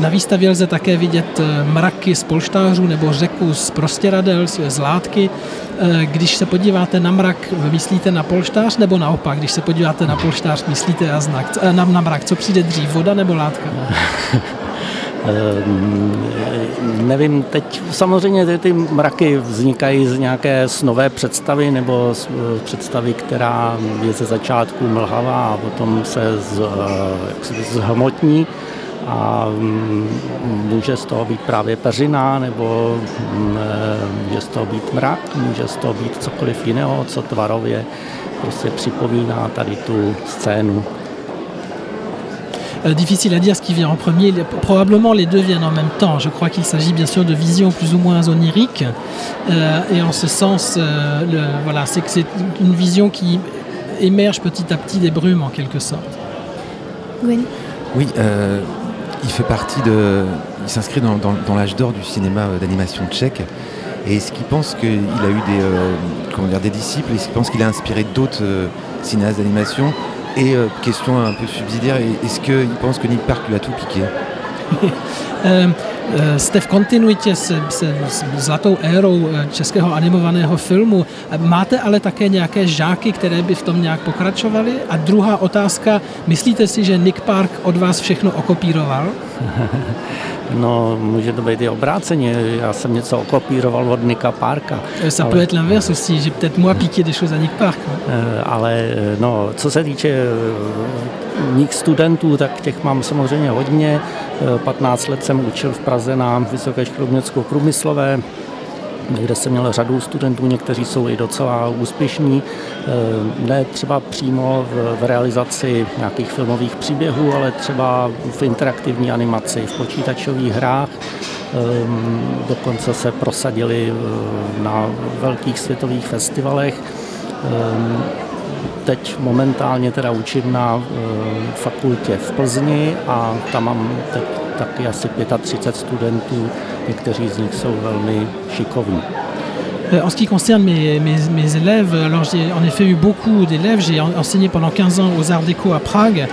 Na výstavě lze také vidět eh, mraky z polštářů nebo řeku z prostěradel, z látky. Eh, Když se podíváte na mrak, myslíte na polštář nebo naopak? Když se podíváte na polštář, myslíte na, znak, eh, na, na mrak. Co přijde dřív, voda nebo látka? Ehm, Nevím, teď samozřejmě ty, ty mraky vznikají z nějaké snové představy nebo z představy, která je ze začátku mlhavá a potom se z, zhmotní. A může z toho být právě peřina, nebo může z toho být mrak, může z toho být cokoliv jiného, co tvarově prostě připomíná tady tu scénu. Euh, difficile à dire ce qui vient en premier. Probablement les deux viennent en même temps. Je crois qu'il s'agit bien sûr de visions plus ou moins oniriques. Euh, et en ce sens, euh, le, voilà, c'est que c'est une vision qui émerge petit à petit des brumes en quelque sorte. Oui, euh, il fait partie de. Il s'inscrit dans, dans- dans l'âge d'or du cinéma euh, d'animation tchèque. Et est-ce qu'il pense qu'il a eu des, euh, comment dire, des disciples? Est-ce qu'il pense qu'il a inspiré d'autres euh, cinéastes d'animation? Et euh, question un peu subsidiaire, est-ce qu'il pense que Nick Park lui a tout piqué? Jste v kontinuitě s, s, s zlatou érou eh, českého animovaného filmu. Eh, Máte ale také nějaké žáky, které by v tom nějak pokračovaly? A druhá otázka, myslíte si, že Nick Park od vás všechno okopíroval? No, může to být i obráceně. Já jsem něco okopíroval od Nika Parka. Eh, Ça peut être l'inverse aussi, j'ai peut-être moi piqué des choses à Nick Park. Eh, Ale eh, no, co se týče eh, mých studentů, tak těch mám samozřejmě hodně. Eh, 15 let jsem učil v Praze na Vysoké škole umělecko-průmyslové, kde jsem měl řadu studentů, někteří jsou i docela úspěšní, Eh, ne třeba přímo v, v realizaci nějakých filmových příběhů, ale třeba v interaktivní animaci, v počítačových hrách. Ehm, Dokonce se prosadili eh, na velkých světových festivalech. Teď momentálně teda učím na eh, fakultě v Plzni a tam mám teď taky asi 35 studentů, někteří z nich jsou velmi šikovní. Euh, En ce qui concerne mes, mes- mes élèves, alors j'ai en effet eu beaucoup d'élèves. J'ai en- enseigné pendant 15 ans aux Arts Déco à Prague.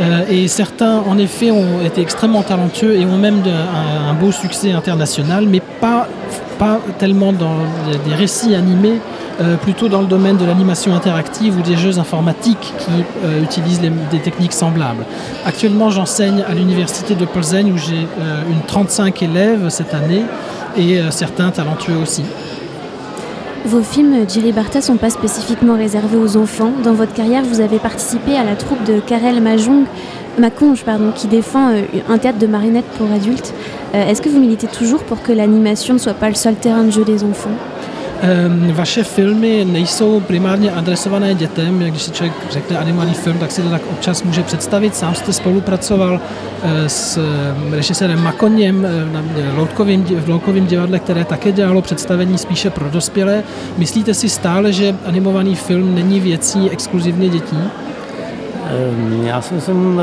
euh, et certains, en effet, ont été extrêmement talentueux et ont même de- un, un beau succès international, mais pas, pas tellement dans des- récits animés, euh, plutôt dans le domaine de l'animation interactive ou des jeux informatiques qui euh, utilisent des techniques semblables. Actuellement, j'enseigne à l'université de Plzeň où j'ai euh, une 35 élèves cette année et certains talentueux aussi. Vos films Jerry Barta sont pas spécifiquement réservés aux enfants. Dans votre carrière, vous avez participé à la troupe de Karel Mahjong, Maconge, pardon, qui défend euh, un théâtre de marionnettes pour adultes. Euh, Est-ce que vous militez toujours pour que l'animation ne soit pas le seul terrain de jeu des enfants Vaše filmy nejsou primárně adresované dětem, jak když si člověk řekne animovaný film, tak si to tak občas může představit. Sám jste spolupracoval eh, s eh, režisérem Makoněm eh, na Loutkovým, di- v Loutkovém divadle, které také dělalo představení spíše pro dospělé. Myslíte si stále, že animovaný film není věcí exkluzivně dětí? Ehm, Já si myslím,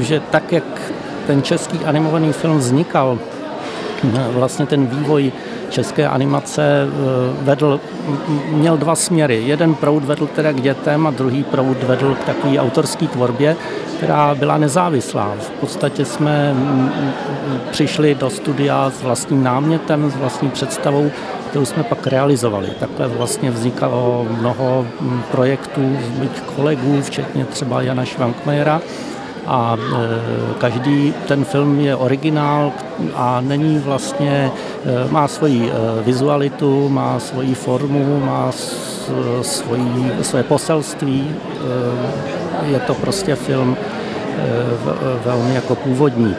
eh, že tak, jak ten český animovaný film vznikal, eh, vlastně ten vývoj české animace eh, vedl, měl dva směry. Jeden proud vedl teda k dětem a druhý proud vedl k takové autorské tvorbě, která byla nezávislá. V podstatě jsme přišli do studia s vlastním námětem, s vlastní představou, kterou jsme pak realizovali. Takhle vlastně vznikalo mnoho mm, projektů mých kolegů, včetně třeba Jana Švankmajera. A e, každý ten film je originál a není vlastně, e, má svoji e, vizualitu, má svoji formu, má svoji, svoje poselství. Je to prostě film velmi jako původní.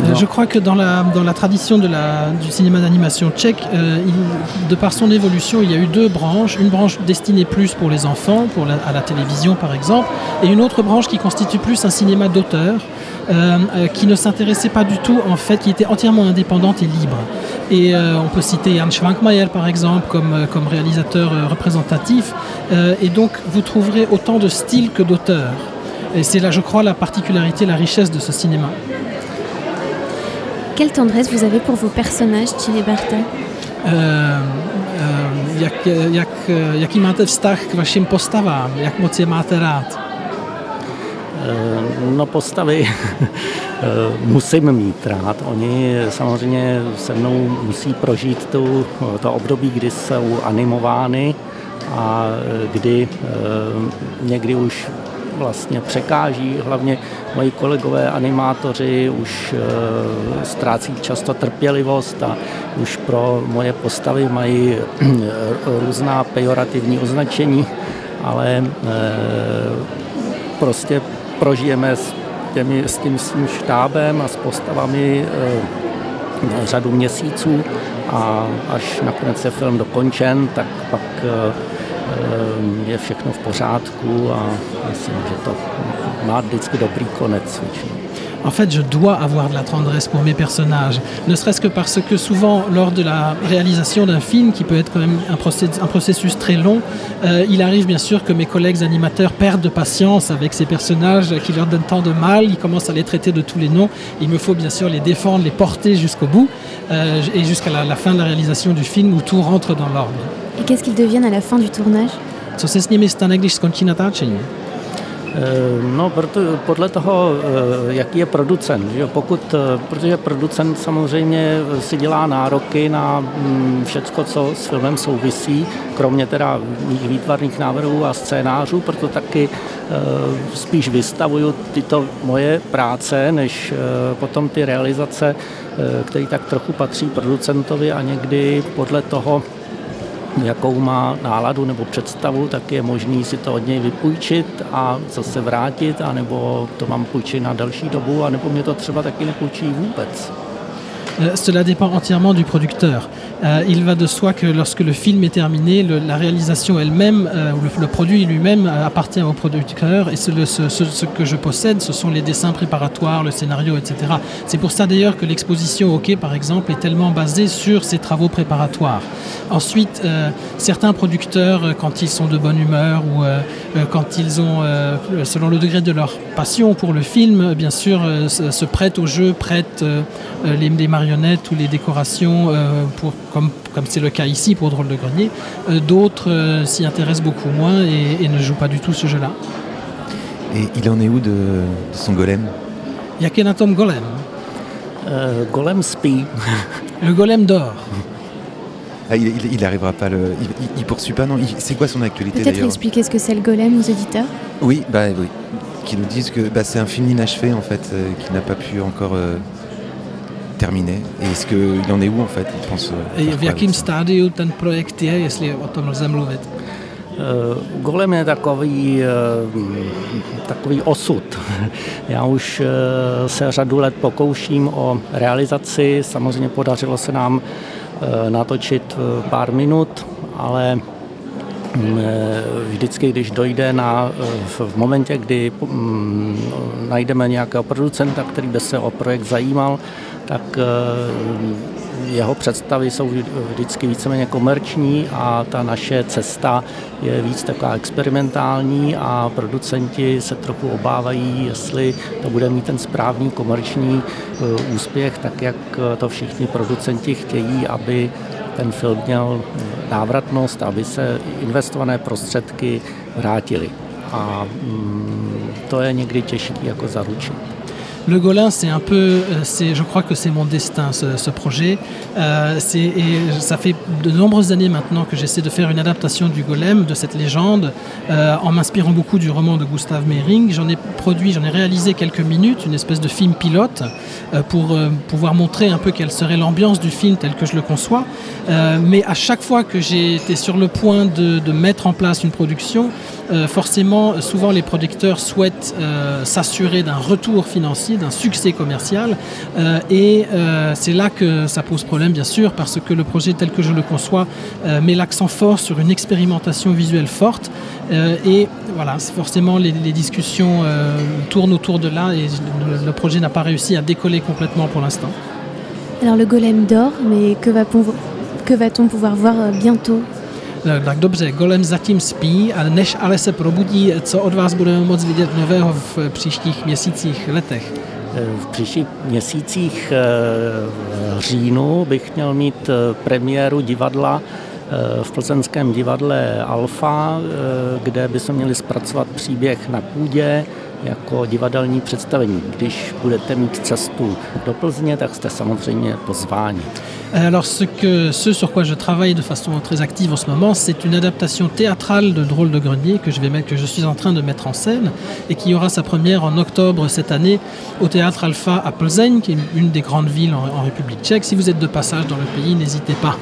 Euh, Je crois que dans la, dans la tradition de la, du cinéma d'animation tchèque, euh, il- de par son évolution, il y a eu deux branches. Une branche destinée plus pour les enfants, pour la- à la télévision par exemple, et une autre branche qui constitue plus un cinéma d'auteur, euh, euh, qui ne s'intéressait pas du tout, en fait, qui était entièrement indépendante et libre. Et on peut citer Jan Schwankmajer par exemple comme, comme réalisateur représentatif. Et donc vous trouverez autant de styles que d'auteurs. Et c'est là, je crois, la particularité, la richesse de ce cinéma. Quelle tendresse vous avez pour vos personnages, Jerry Barta Eh, eh, jak, jak, jaký máte vztah k vašim postavám? Jak moc je máte rád? Eh, No postavy eh, musím mít rád. Oni samozřejmě se mnou musí prožít tu, to období, kdy jsou animovány a eh, kdy eh, někdy už vlastně překáží. Hlavně moji kolegové animátoři už eh, ztrácí často trpělivost a už pro moje postavy mají eh, různá pejorativní označení, ale eh, prostě prožijeme s- těmi, s tím svým štábem a s postavami řadu měsíců a až nakonec je film dokončen, tak pak je konec většinou. en fait, je dois avoir de la tendresse pour mes personnages. Ne serait-ce que parce que souvent, lors de la réalisation d'un film, qui peut être quand même un, processus, très long, euh, il arrive bien sûr que mes collègues animateurs perdent de patience avec ces personnages qui leur donnent tant de mal. Ils commencent à les traiter de tous les noms. Il me faut bien sûr les défendre, les porter jusqu'au bout euh, et jusqu'à la, fin de la réalisation du film où tout rentre dans l'ordre. Et qu'est-ce qu'ils deviennent à la fin du tournage? Co se s nimi stane, když skončí natáčení? Eh, no, proto, podle toho, eh, jaký je producent. Že? Pokud, eh, protože producent samozřejmě si dělá nároky na mm, všecko, co s filmem souvisí, kromě teda mých výtvarných návrhů a scénářů, proto taky spíš vystavuju tyto moje práce, než potom ty realizace, které tak trochu patří producentovi a někdy podle toho, jakou má náladu nebo představu, tak je možný si to od něj vypůjčit a zase vrátit, anebo to mám půjčit na další dobu, anebo mě to třeba taky nepůjčí vůbec. Euh, cela dépend entièrement du producteur. Euh, il va de soi que lorsque le film est terminé, la réalisation elle-même, euh, le, produit lui-même appartient au producteur et ce, que je possède, ce sont les dessins préparatoires, le scénario, etc. C'est pour ça d'ailleurs que l'exposition quai, par exemple, est tellement basée sur ces travaux préparatoires. Ensuite, certains producteurs, quand ils sont de bonne humeur ou quand ils ont, selon le degré de leur passion pour le film, bien sûr, se, prêtent au jeu, prêtent les, les marionnettes ou les décorations, euh, pour, comme comme c'est le cas ici pour Drôle de Grenier. Euh, d'autres euh, s'y intéressent beaucoup moins et, ne jouent pas du tout ce jeu-là. Et il en est où de, son golem? Yakenatom Golem. golem Spi. le golem d'or. Ah, il, il, arrivera pas le. Il, poursuit pas, non? C'est quoi son actualité Peut-être expliquer ce que c'est le golem aux éditeurs? Oui, bah oui. Qui nous disent que bah, c'est un film inachevé en fait, qui n'a pas pu encore terminé. Est-ce qu'il en est où en fait Il pense, euh, v jakém stádiu ten projekt je, jestli o tom lze mluvit? Uh, Golem je takový, uh, takový osud. Já už uh, se řadu let pokouším o realizaci. Samozřejmě podařilo se nám natočit pár minut, ale mm, vždycky, když dojde na, v momentě, kdy mm, najdeme nějakého producenta, který by se o projekt zajímal, tak eh, jeho představy jsou vždycky víceméně komerční a ta naše cesta je víc taková experimentální a producenti se trochu obávají, jestli to bude mít ten správný komerční eh, úspěch, tak jak to všichni producenti chtějí, aby ten film měl návratnost, aby se investované prostředky vrátily. A mm, to je někdy těžké jako zaručit. Le Golin, c'est un peu, euh, c'est, je crois que c'est mon destin, ce, projet. Euh, et ça fait de nombreuses années maintenant que j'essaie de faire une adaptation du Golem, de cette légende, euh, en m'inspirant beaucoup du roman de Gustave Mehring. J'en ai produit, j'en ai réalisé quelques minutes, une espèce de film pilote, pour pouvoir montrer un peu quelle serait l'ambiance du film tel que je le conçois. mais à chaque fois que j'ai été sur le point de mettre en place une production, forcément, souvent les producteurs souhaitent s'assurer d'un retour financier d'un succès commercial. Euh, et euh, c'est là que ça pose problème, bien sûr, parce que le projet tel que je le conçois euh, met l'accent fort sur une expérimentation visuelle forte. et voilà, forcément, les, discussions tournent autour de là et le, projet n'a pas réussi à décoller complètement pour l'instant. Alors le golem dort, mais que va-t-on pouvoir voir bientôt? Tak dobře, Golem zatím spí, a než ale se probudí, co od vás budeme moc vidět nového v příštích měsících, letech? V příštích měsících v říjnu bych měl mít premiéru divadla v plzeňském divadle Alfa, kde by se měli zpracovat příběh na půdě, jako divadelní představení. Když budete mít cestu do Plzně, tak jste samozřejmě pozváni. Alors ce, que, ce sur quoi je travaille de façon très active en ce moment, c'est une adaptation théâtrale de Drôle de Grenier que je, vais mettre, que je suis en train de mettre en scène et qui aura sa première en octobre cette année au théâtre Alpha à Plzeň, qui est une des grandes villes en, en République tchèque. Si vous êtes de passage dans le pays, n'hésitez pas.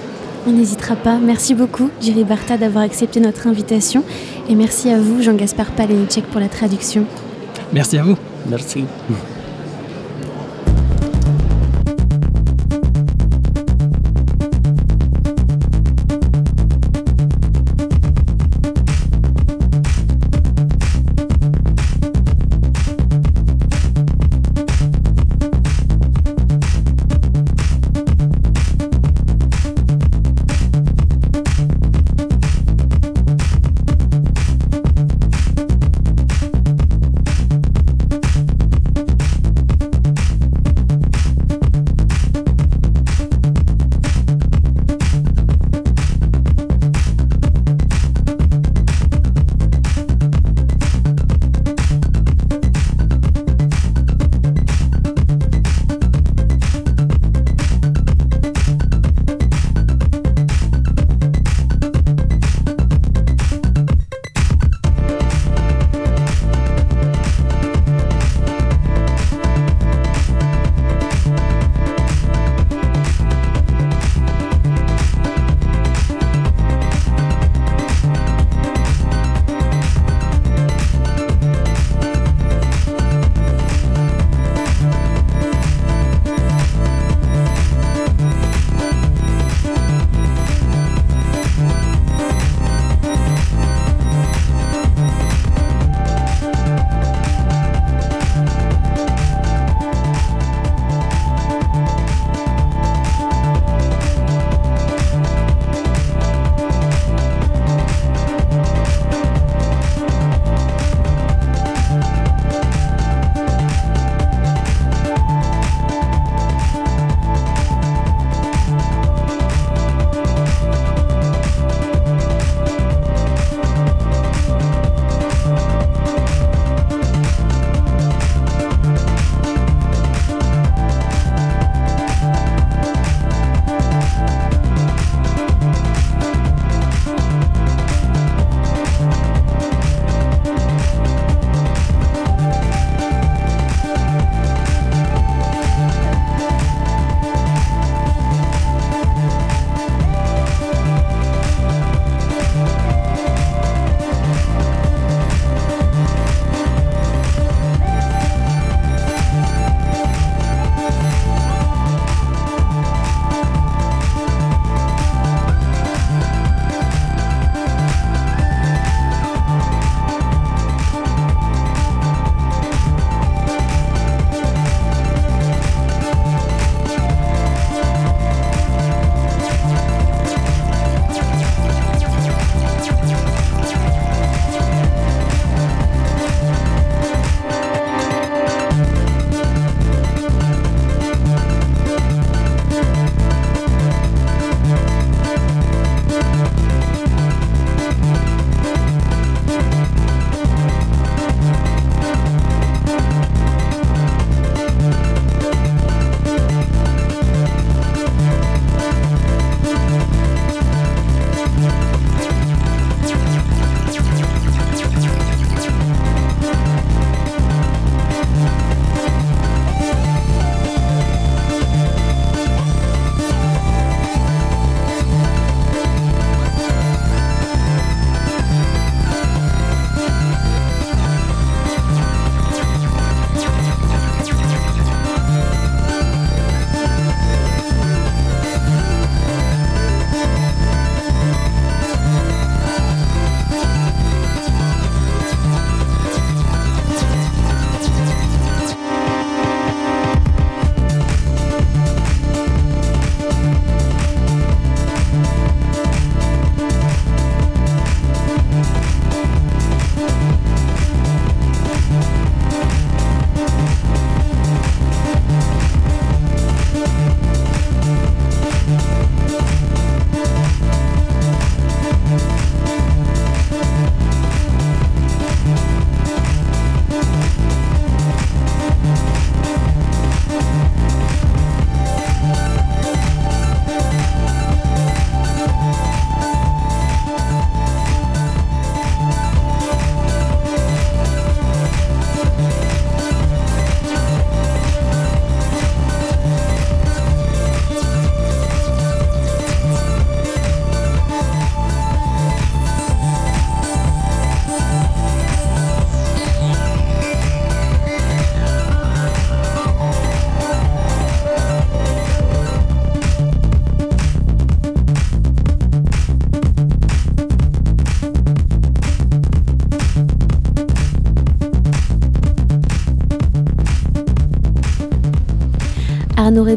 On n'hésitera pas. Merci beaucoup, Jerry Barta, d'avoir accepté notre invitation. Et merci à vous, Jean-Gaspard Palenicek, pour la traduction. Merci à vous. Merci.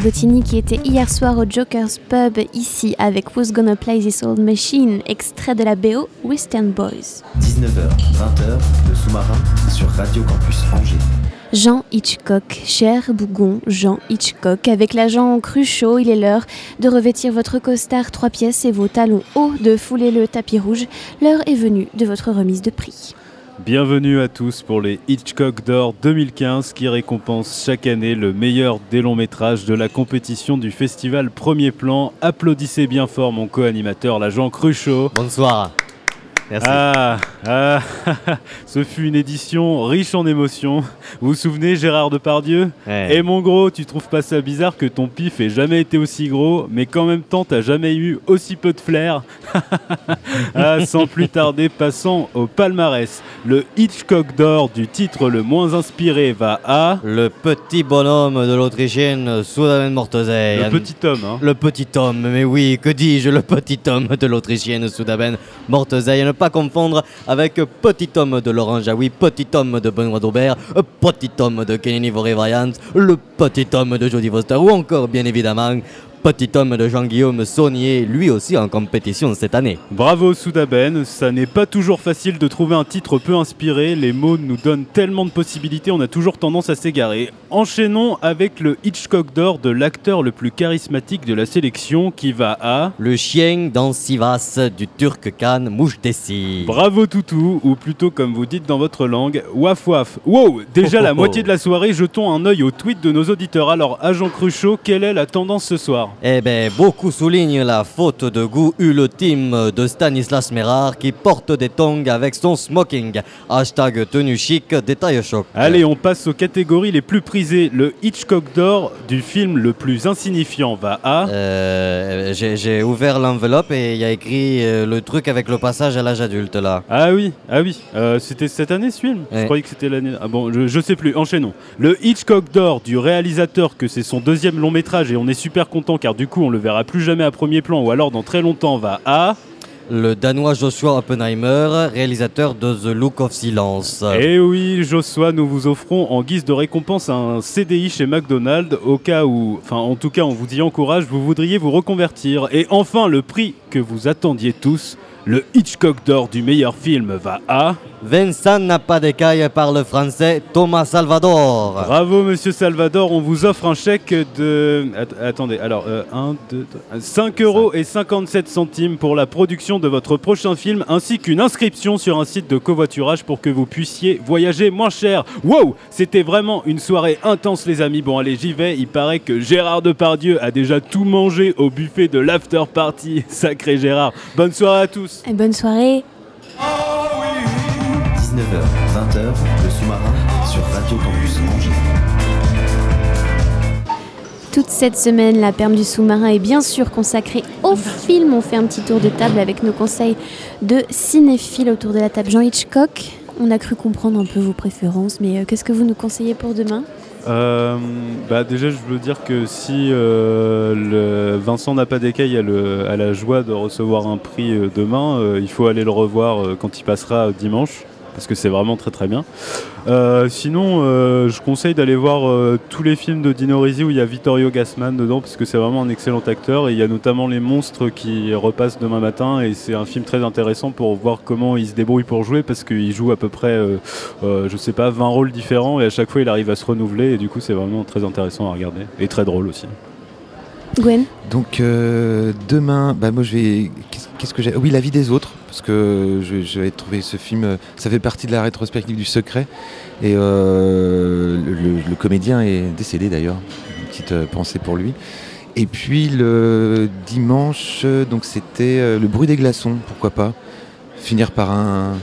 Rebottini qui était hier soir au Joker's Pub ici avec Who's Gonna Play This Old Machine, extrait de la BO Western Boys. 19h, 20h, le sous-marin sur Radio Campus Angers. Jean Hitchcock, cher Bougon Jean Hitchcock, avec l'agent Cruchot, il est l'heure de revêtir votre costard trois pièces et vos talons hauts, de fouler le tapis rouge. L'heure est venue de votre remise de prix. Bienvenue à tous pour les Hitchcock d'Or 2015 qui récompensent chaque année le meilleur des longs métrages de la compétition du festival Premier Plan. Applaudissez bien fort mon co-animateur, l'agent Cruchot. Bonsoir. Merci. Ah, ah, ce fut une édition riche en émotions. Vous vous souvenez, Gérard Depardieu Ouais. Et mon gros, tu trouves pas ça bizarre que ton pif ait jamais été aussi gros, mais qu'en même temps t'as jamais eu aussi peu de flair Ah, sans plus tarder, passons au palmarès. Le Hitchcock d'or du titre le moins inspiré va à. Le petit bonhomme de l'Autrichienne Sudaven Mortozei. Le petit homme, hein. Le petit homme, mais oui, que dis-je, le petit homme de l'Autrichienne Sudaven Mortozei. Pas confondre avec Petit homme de Laurent Jaoui, Petit homme de Benoît Daubert, Petit homme de Kenny Variant, le Petit homme de Jodie Foster ou encore, bien évidemment, Petit homme de Jean-Guillaume Saunier, lui aussi en compétition cette année. Bravo Soudaben, ça n'est pas toujours facile de trouver un titre peu inspiré, les mots nous donnent tellement de possibilités, on a toujours tendance à s'égarer. Enchaînons avec le Hitchcock d'or de l'acteur le plus charismatique de la sélection qui va à... Le chien dans Sivas du turc Khan Moujtesi. Bravo Toutou, ou plutôt comme vous dites dans votre langue, waf waf. Wow, déjà Oh, oh, la oh. moitié de la soirée, jetons un œil au tweet de nos auditeurs. Alors, agent Cruchot, quelle est la tendance ce soir? Eh ben, beaucoup soulignent la faute de goût ultime de Stanislas Merard qui porte des tongs avec son smoking. Hashtag tenue chic, détail choc. Allez, on passe aux catégories les plus prisées. Le Hitchcock d'or du film le plus insignifiant va à... Euh, j'ai ouvert l'enveloppe et il y a écrit euh, le truc avec le passage à l'âge adulte là. Ah oui, ah oui, Euh, c'était cette année ce film? Je croyais que c'était l'année. Ah bon, je, je sais plus, enchaînons. Le Hitchcock d'or du réalisateur, que c'est son deuxième long métrage et on est super content car du coup on le verra plus jamais à premier plan ou alors dans très longtemps, va à. Le danois Joshua Oppenheimer, réalisateur de The Look of Silence. Et Eh oui, Joshua, nous vous offrons en guise de récompense un CDI chez McDonald's au cas où, enfin en tout cas on vous y encourage, vous voudriez vous reconvertir. Et enfin, le prix que vous attendiez tous, le Hitchcock d'or du meilleur film va à... Vincent n'a pas d'écaille par le français Thomas Salvador. Bravo Monsieur Salvador, on vous offre un chèque de... Att- attendez, alors 1, 2, 5 euros et 57 centimes pour la production de votre prochain film ainsi qu'une inscription sur un site de covoiturage pour que vous puissiez voyager moins cher. Wow C'était vraiment une soirée intense les amis. Bon allez j'y vais, il paraît que Gérard Depardieu a déjà tout mangé au buffet de l'after party. Sacré Gérard. Bonne soirée à tous. Et bonne soirée 19h, 20h, le sous-marin sur Radio Campus Angers. Toute cette semaine, la perme du sous-marin est bien sûr consacrée au film. On fait un petit tour de table avec nos conseils de cinéphiles autour de la table. Jean Hitchcock, on a cru comprendre un peu vos préférences, mais euh, qu'est-ce que vous nous conseillez pour demain? Euh, bah déjà, je veux dire que si euh, le Vincent n'a pas d'écaille le- a la joie de recevoir un prix euh, demain, euh, il faut aller le revoir euh, quand il passera dimanche. Parce que c'est vraiment très très bien. Euh, sinon, euh, je conseille d'aller voir euh, tous les films de Dino Risi où il y a Vittorio Gassman dedans, parce que c'est vraiment un excellent acteur. Et il y a notamment Les Monstres qui repassent demain matin, et c'est un film très intéressant pour voir comment il se débrouille pour jouer, parce qu'il joue à peu près, je sais pas, 20 rôles différents, et à chaque fois il arrive à se renouveler, et du coup c'est vraiment très intéressant à regarder, et très drôle aussi. Gwen Donc euh, demain, bah moi je vais. qu'est-ce- que j'ai? Oui, La vie des autres, parce que je, je vais trouver ce film. euh, Ça fait partie de la rétrospective du secret. Et euh, le, le- le comédien est décédé d'ailleurs. Une petite pensée pour lui. Et puis le dimanche, donc c'était Le bruit des glaçons, pourquoi pas? Finir par un,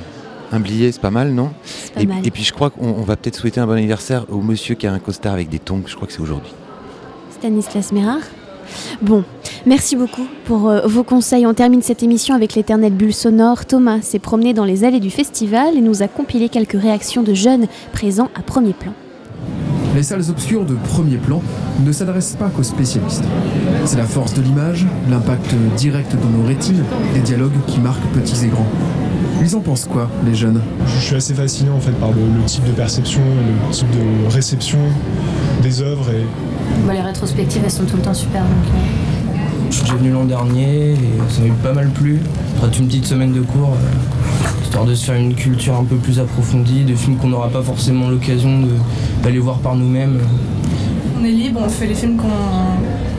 un billet, c'est pas mal, non? Pas et, mal. et puis je crois qu'on on va peut-être souhaiter un bon anniversaire au monsieur qui a un costard avec des tongs, je crois que c'est aujourd'hui. Stanislas Mérard Bon, merci beaucoup pour euh, vos conseils. On termine cette émission avec l'éternelle bulle sonore. Thomas s'est promené dans les allées du festival et nous a compilé quelques réactions de jeunes présents à premier plan. Les salles obscures de premier plan ne s'adressent pas qu'aux spécialistes. C'est la force de l'image, l'impact direct dans nos rétines, des dialogues qui marquent petits et grands. Ils en pensent quoi, les jeunes? Je suis assez fasciné en fait par le, le type de perception, et le type de réception des œuvres et Les rétrospectives, elles sont tout le temps super. Donc, Je suis déjà venu l'an dernier et ça m'a eu pas mal plu. Après une petite semaine de cours, euh, histoire de se faire une culture un peu plus approfondie, de films qu'on n'aura pas forcément l'occasion d'aller voir par nous-mêmes. On est libre, on fait les films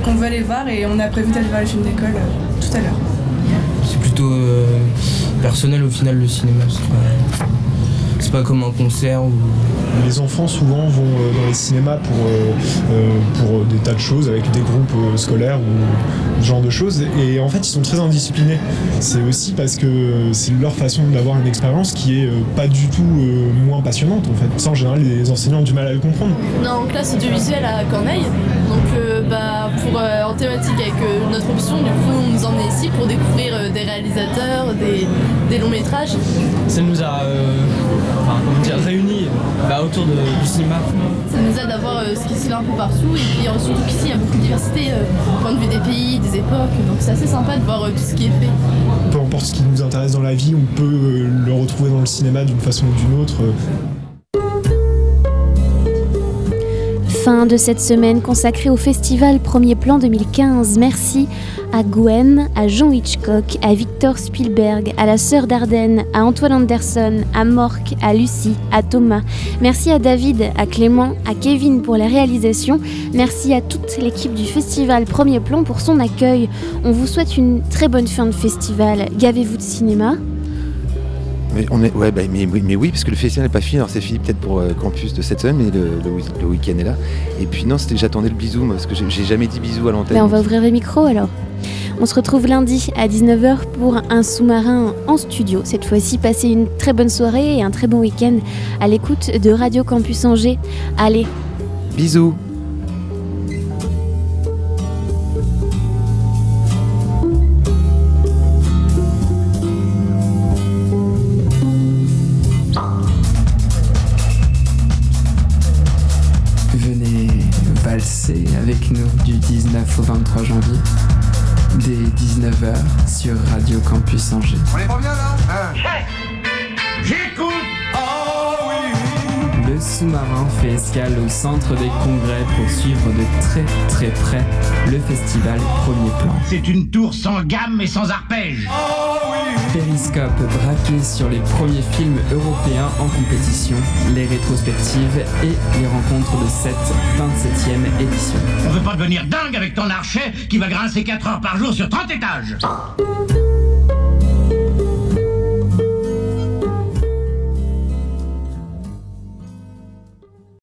qu'on veut aller voir et on a prévu d'aller voir les films d'école euh, tout à l'heure. C'est plutôt euh, personnel au final le cinéma. C'est pas, comme un concert ou. Les enfants souvent vont euh, dans les cinémas pour, euh, euh, pour des tas de choses, avec des groupes scolaires ou ce genre de choses. Et en fait, ils sont très indisciplinés. C'est aussi parce que c'est leur façon d'avoir une expérience qui est pas du tout moins passionnante. En fait, ça, en général, les enseignants ont du mal à le comprendre. On est en classe audiovisuelle à Corneille, donc euh, bah, pour, euh, en thématique avec euh, notre option, du coup on nous emmenait ici pour découvrir euh, des réalisateurs, des, des longs métrages. Ça nous a euh, enfin, comment dire, réunis bah, autour de- du cinéma. Ça nous aide à voir euh, ce qui se fait un peu partout et puis surtout qu'ici il y a beaucoup de diversité, euh, point de vue des pays, des époques, donc c'est assez sympa de voir euh, tout ce qui est fait. Peu importe ce qui nous intéresse dans la vie, on peut euh, le retrouver dans le cinéma d'une façon ou d'une autre. Fin de cette semaine consacrée au festival Premier Plan 2015. Merci à Gwen, à Jean Hitchcock, à Victor Spielberg, à la sœur d'Ardenne, à Antoine Anderson, à Mork, à Lucie, à Thomas. Merci à David, à Clément, à Kevin pour la réalisation. Merci à toute l'équipe du festival Premier Plan pour son accueil. On vous souhaite une très bonne fin de festival. Gavez-vous de cinéma? Mais, on est, ouais, bah, mais, oui- mais oui, parce que le festival n'est pas fini. Alors c'est fini peut-être pour euh, Campus de cette semaine, mais le, le week- le week-end est là. Et puis non, c'était j'attendais le bisou, moi, parce que j'ai- jamais dit bisou à l'antenne. On va ouvrir les micros alors. On se retrouve lundi à 19h pour un sous-marin en studio. Cette fois-ci, passez une très bonne soirée et un très bon week-end à l'écoute de Radio Campus Angers. Allez, Bisous. Au 23 janvier, dès 19h sur Radio Campus Angers. Au centre des congrès pour suivre de très très près le festival Premier Plan. C'est une tour sans gamme et sans arpège. Périscope braqué sur les premiers films européens en compétition, les rétrospectives et les rencontres de cette 27e édition. On veut pas devenir dingue avec ton archet qui va grincer 4 heures par jour sur 30 étages.